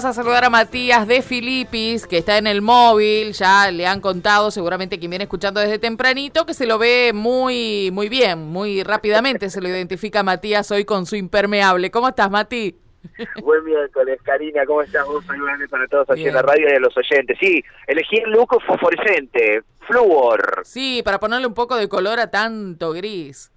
vamos a saludar a Matías de Filipis, que está en el móvil. Ya le han contado, seguramente quien viene escuchando desde tempranito, que se lo ve muy, muy bien, muy rápidamente. Se lo identifica Matías hoy con su impermeable. ¿Cómo estás, Mati? Buen miércoles, Karina, ¿cómo estás vos? Saludos para todos aquí en la radio y a los oyentes. Sí, elegí el look fosforescente, Fluor. Sí, para ponerle un poco de color a tanto gris.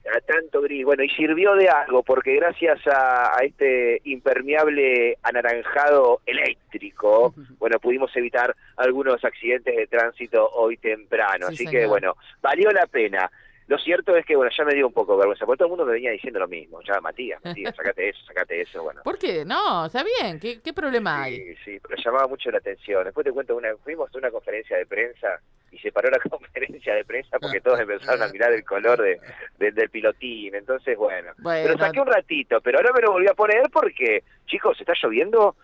Gris, bueno, y sirvió de algo, porque gracias a, este impermeable anaranjado eléctrico, bueno, pudimos evitar algunos accidentes de tránsito hoy temprano. Así que, bueno, valió la pena. Lo cierto es que, bueno, ya me dio un poco de vergüenza, porque todo el mundo me venía diciendo lo mismo. Ya, Matías, Matías, sacate eso, sacate eso, bueno. ¿Por qué? No, está bien, ¿qué, qué problema hay? Sí, sí, pero llamaba mucho la atención. Después te cuento, una, fuimos a una conferencia de prensa y se paró la conferencia de prensa porque todos empezaron a mirar el color de, del pilotín. Entonces, bueno, bueno, pero saqué un ratito, pero ahora me lo volví a poner porque, chicos, está lloviendo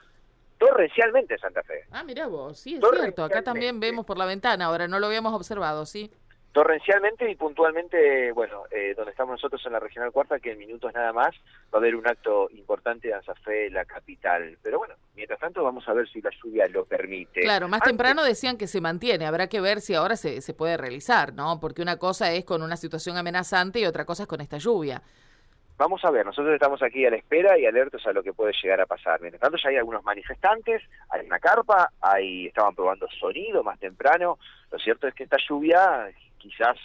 torrencialmente en Santa Fe. Ah, mira vos, sí, es cierto. Acá también vemos por la ventana, ahora no lo habíamos observado, ¿sí? Torrencialmente y puntualmente, bueno, eh, donde estamos nosotros en la Regional Cuarta, que en minutos nada más va a haber un acto importante de Fe, la capital. Pero bueno, mientras tanto vamos a ver si la lluvia lo permite. Claro, más temprano decían que se mantiene, habrá que ver si ahora se, se puede realizar, ¿no? Porque una cosa es con una situación amenazante y otra cosa es con esta lluvia. Vamos a ver, nosotros estamos aquí a la espera y alertos a lo que puede llegar a pasar. Mientras tanto ya hay algunos manifestantes, hay una carpa, ahí estaban probando sonido más temprano. Lo cierto es que esta lluvia quizás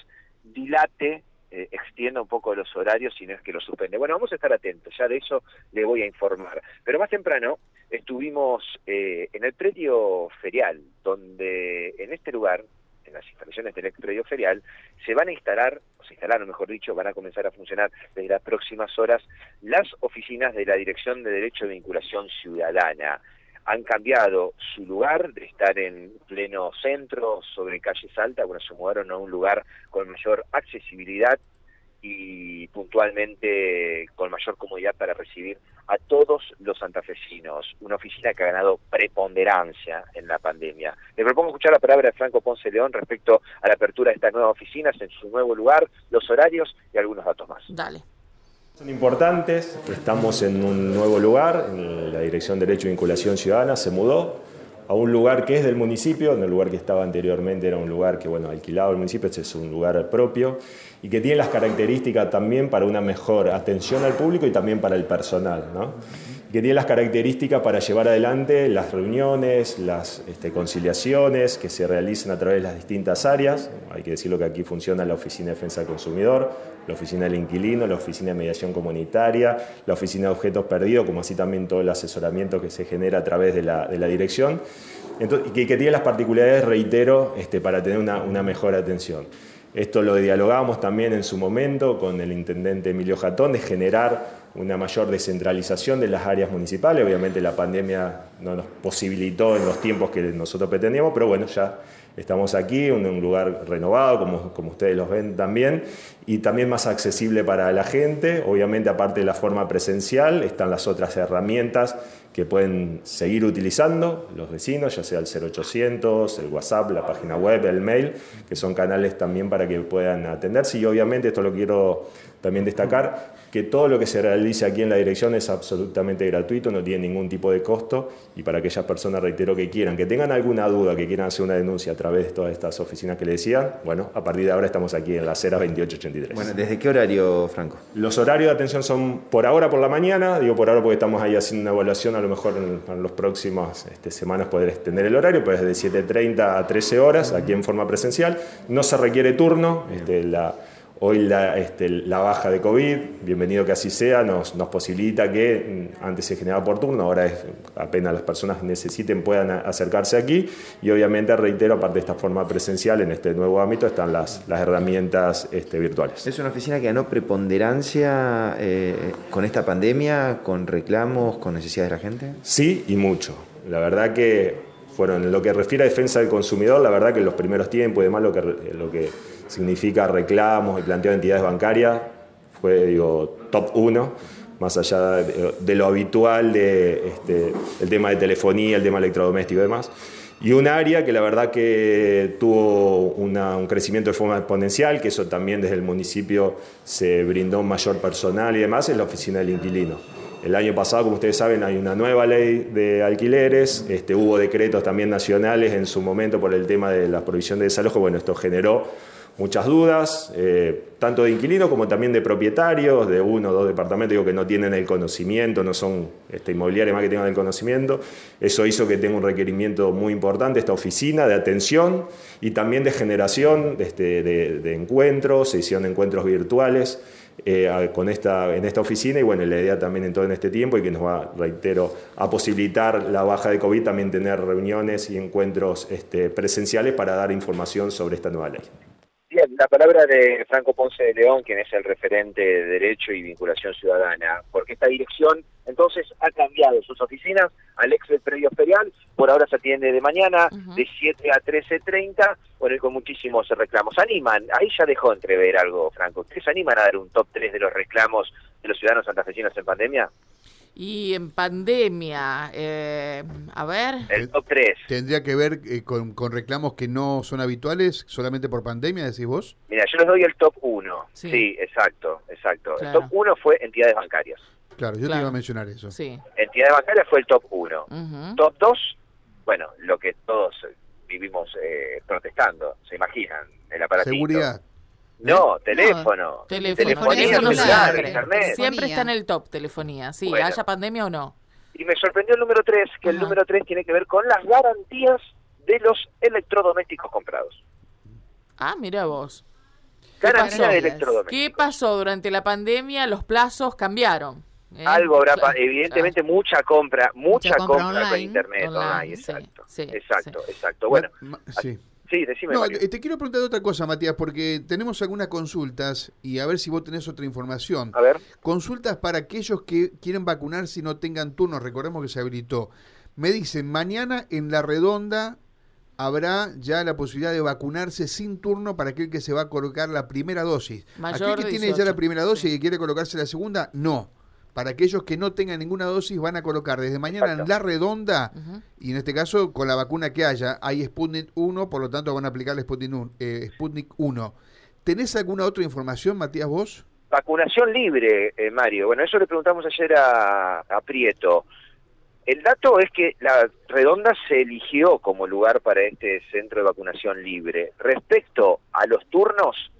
dilate, eh, extienda un poco los horarios si no es que lo suspende. Bueno, vamos a estar atentos, ya de eso le voy a informar. Pero más temprano estuvimos eh, en el predio ferial, donde en este lugar, en las instalaciones del predio ferial, se van a instalar, o se instalaron mejor dicho, van a comenzar a funcionar desde las próximas horas las oficinas de la Dirección de Derecho de Vinculación Ciudadana han cambiado su lugar de estar en pleno centro, sobre calle Salta, bueno, se mudaron a un lugar con mayor accesibilidad y puntualmente con mayor comodidad para recibir a todos los santafesinos, una oficina que ha ganado preponderancia en la pandemia. Le propongo escuchar la palabra de Franco Ponce León respecto a la apertura de estas nuevas oficinas en su nuevo lugar, los horarios y algunos datos más. Dale. Son importantes, estamos en un nuevo lugar, la Dirección de Derecho y Vinculación Ciudadana, se mudó a un lugar que es del municipio, en el lugar que estaba anteriormente era un lugar que, bueno, alquilado el municipio, este es un lugar propio y que tiene las características también para una mejor atención al público y también para el personal, ¿no? Que tiene las características para llevar adelante las reuniones, las este, conciliaciones que se realicen a través de las distintas áreas. Hay que decirlo que aquí funciona la Oficina de Defensa del Consumidor, la Oficina del Inquilino, la Oficina de Mediación Comunitaria, la Oficina de Objetos Perdidos, como así también todo el asesoramiento que se genera a través de la, dirección. y que, tiene las particularidades, reitero, este, para tener una, una mejor atención. Esto lo dialogamos también en su momento con el intendente Emilio Jatón, de generar una mayor descentralización de las áreas municipales. Obviamente la pandemia no nos posibilitó en los tiempos que nosotros pretendíamos, pero bueno, ya estamos aquí, en un lugar renovado, como, como ustedes los ven también, y también más accesible para la gente. Obviamente, aparte de la forma presencial, están las otras herramientas que pueden seguir utilizando los vecinos, ya sea el 0800, el WhatsApp, la página web, el mail, que son canales también para que puedan atenderse. Y obviamente, esto lo quiero también destacar, que todo lo que se realice aquí en la dirección es absolutamente gratuito, no tiene ningún tipo de costo y para aquellas personas, reitero, que quieran, que tengan alguna duda, que quieran hacer una denuncia a través de todas estas oficinas que le decía, bueno, a partir de ahora estamos aquí en la acera 2883. Bueno, ¿desde qué horario, Franco? Los horarios de atención son por ahora por la mañana, digo por ahora porque estamos ahí haciendo una evaluación, a lo mejor en, los próximos este, semanas poder extender el horario, pues desde 7.30 a 13 horas, aquí en forma presencial, no se requiere turno, este, la Hoy la, este, la, baja de COVID, bienvenido que así sea, nos, nos, posibilita que mm, antes se generaba por turno, ahora es, apenas las personas necesiten puedan acercarse aquí y obviamente, reitero, aparte de esta forma presencial, en este nuevo ámbito están las, las herramientas este, virtuales. ¿Es una oficina que ganó preponderancia eh, con esta pandemia, con reclamos, con necesidades de la gente? Sí, y mucho. La verdad que fueron, en lo que refiere a defensa del consumidor, la verdad que en los primeros tiempos y demás lo que, lo que significa reclamos y planteo de entidades bancarias, fue digo, top 1, más allá de, lo habitual de este, tema de telefonía, el tema electrodoméstico y demás. Y un área que la verdad que tuvo un crecimiento de forma exponencial, que eso también desde el municipio se brindó mayor personal y demás, es la oficina del inquilino. El año pasado, como ustedes saben, hay una nueva ley de alquileres, este, hubo decretos también nacionales en su momento por el tema de la provisión de desalojo, bueno, esto generó muchas dudas, eh, tanto de inquilinos como también de propietarios, de uno o dos departamentos digo, que no tienen el conocimiento, no son este, inmobiliarios más que tengan el conocimiento. Eso hizo que tenga un requerimiento muy importante esta oficina de atención y también de generación este, de, de, encuentros, se hicieron encuentros virtuales. Eh, con esta, en esta oficina y bueno, la idea también en todo en este tiempo y que nos va, reitero, a posibilitar la baja de COVID, también tener reuniones y encuentros este, presenciales para dar información sobre esta nueva ley. La palabra de Franco Ponce de León, quien es el referente de Derecho y Vinculación Ciudadana, porque esta dirección entonces ha cambiado sus oficinas al ex del predio ferial, por ahora se atiende de mañana de 7 a 13.30, bueno, y con muchísimos reclamos. ¿Animan? Ahí ya dejó entrever algo, Franco. ¿Ustedes animan a dar un top 3 de los reclamos de los ciudadanos santafesinos en pandemia? Y en pandemia, eh, a ver. El top 3. ¿Tendría que ver eh, con, con, reclamos que no son habituales solamente por pandemia, decís vos? Mira, yo les doy el top 1. Sí, sí exacto, exacto. El top 1 fue entidades bancarias. Claro, yo te iba a mencionar eso. Sí. Entidades bancarias fue el top 1. Top 2, bueno, lo que todos vivimos eh, protestando, se imaginan, el aparatito. Seguridad. No, teléfono. telefonía celular, internet. Siempre está en el top telefonía, sí, haya pandemia o no. Y me sorprendió el número 3, que el número 3 tiene que ver con las garantías de los electrodomésticos comprados. Ah, mira vos. Garantía de electrodomésticos. ¿Qué pasó durante la pandemia? Los plazos cambiaron. ¿eh? Algo habrá, evidentemente mucha compra, mucha, compra, por internet, online, exacto, exacto, exacto. Bueno, sí. Sí, decime. No, te quiero preguntar otra cosa, Matías, porque tenemos algunas consultas y a ver si vos tenés otra información. A ver. Consultas para aquellos que quieren vacunar si no tengan turno. Recordemos que se habilitó. Me dicen, mañana en la redonda habrá ya la posibilidad de vacunarse sin turno para aquel que se va a colocar la primera dosis. aquel que tiene ya la primera dosis y quiere colocarse la segunda, no para aquellos que no tengan ninguna dosis van a colocar desde mañana en la redonda y en este caso con la vacuna que haya, hay Sputnik 1, por lo tanto van a aplicar Sputnik, eh, Sputnik 1. ¿Tenés alguna otra información, Matías, vos? Vacunación libre, eh, Mario. Bueno, eso le preguntamos ayer a, a Prieto. El dato es que la redonda se eligió como lugar para este centro de vacunación libre. Respecto a los turnos,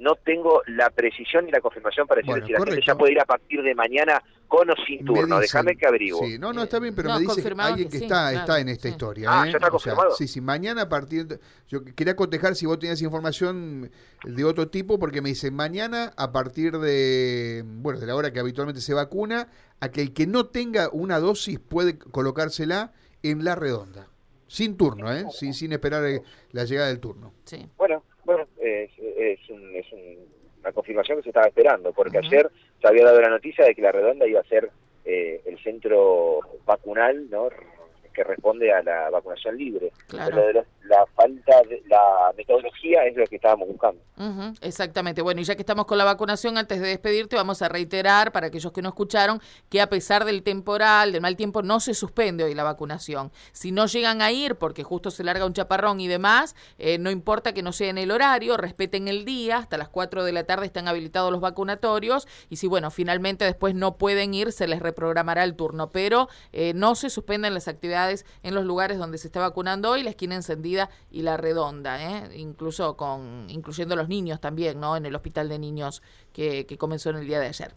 no tengo la precisión y la confirmación para decir si la gente ya puede ir a partir de mañana con o sin turno. Déjame que abrigo. Sí, no, no, está bien, pero me dice alguien que, está, está en esta historia. Ah, ¿eh? ya está confirmado. sí, sí, mañana a partir. De, yo quería cotejar si vos tenías información de otro tipo, porque me dice mañana a partir de, bueno, de la hora que habitualmente se vacuna, aquel que no tenga una dosis puede colocársela en la redonda. Sin turno, ¿eh? Sin, sin esperar eh, la llegada del turno. Sí. Bueno, es, es, es una confirmación que se estaba esperando, porque ayer se había dado la noticia de que la redonda iba a ser eh, el centro vacunal, ¿no? Que responde a la vacunación libre. Pero de la falta de la metodología es lo que estábamos buscando. exactamente. Bueno, y ya que estamos con la vacunación, antes de despedirte, vamos a reiterar para aquellos que no escucharon que a pesar del temporal, del mal tiempo, no se suspende hoy la vacunación. Si no llegan a ir porque justo se larga un chaparrón y demás, eh, no importa que no sea en el horario, respeten el día, hasta las 4 de la tarde están habilitados los vacunatorios y si, bueno, finalmente después no pueden ir, se les reprogramará el turno, pero eh, no se suspenden las en los lugares donde se está vacunando hoy, la esquina encendida y la redonda, ¿eh? incluso con incluyendo los niños también, ¿no? En el hospital de niños que, que comenzó en el día de ayer.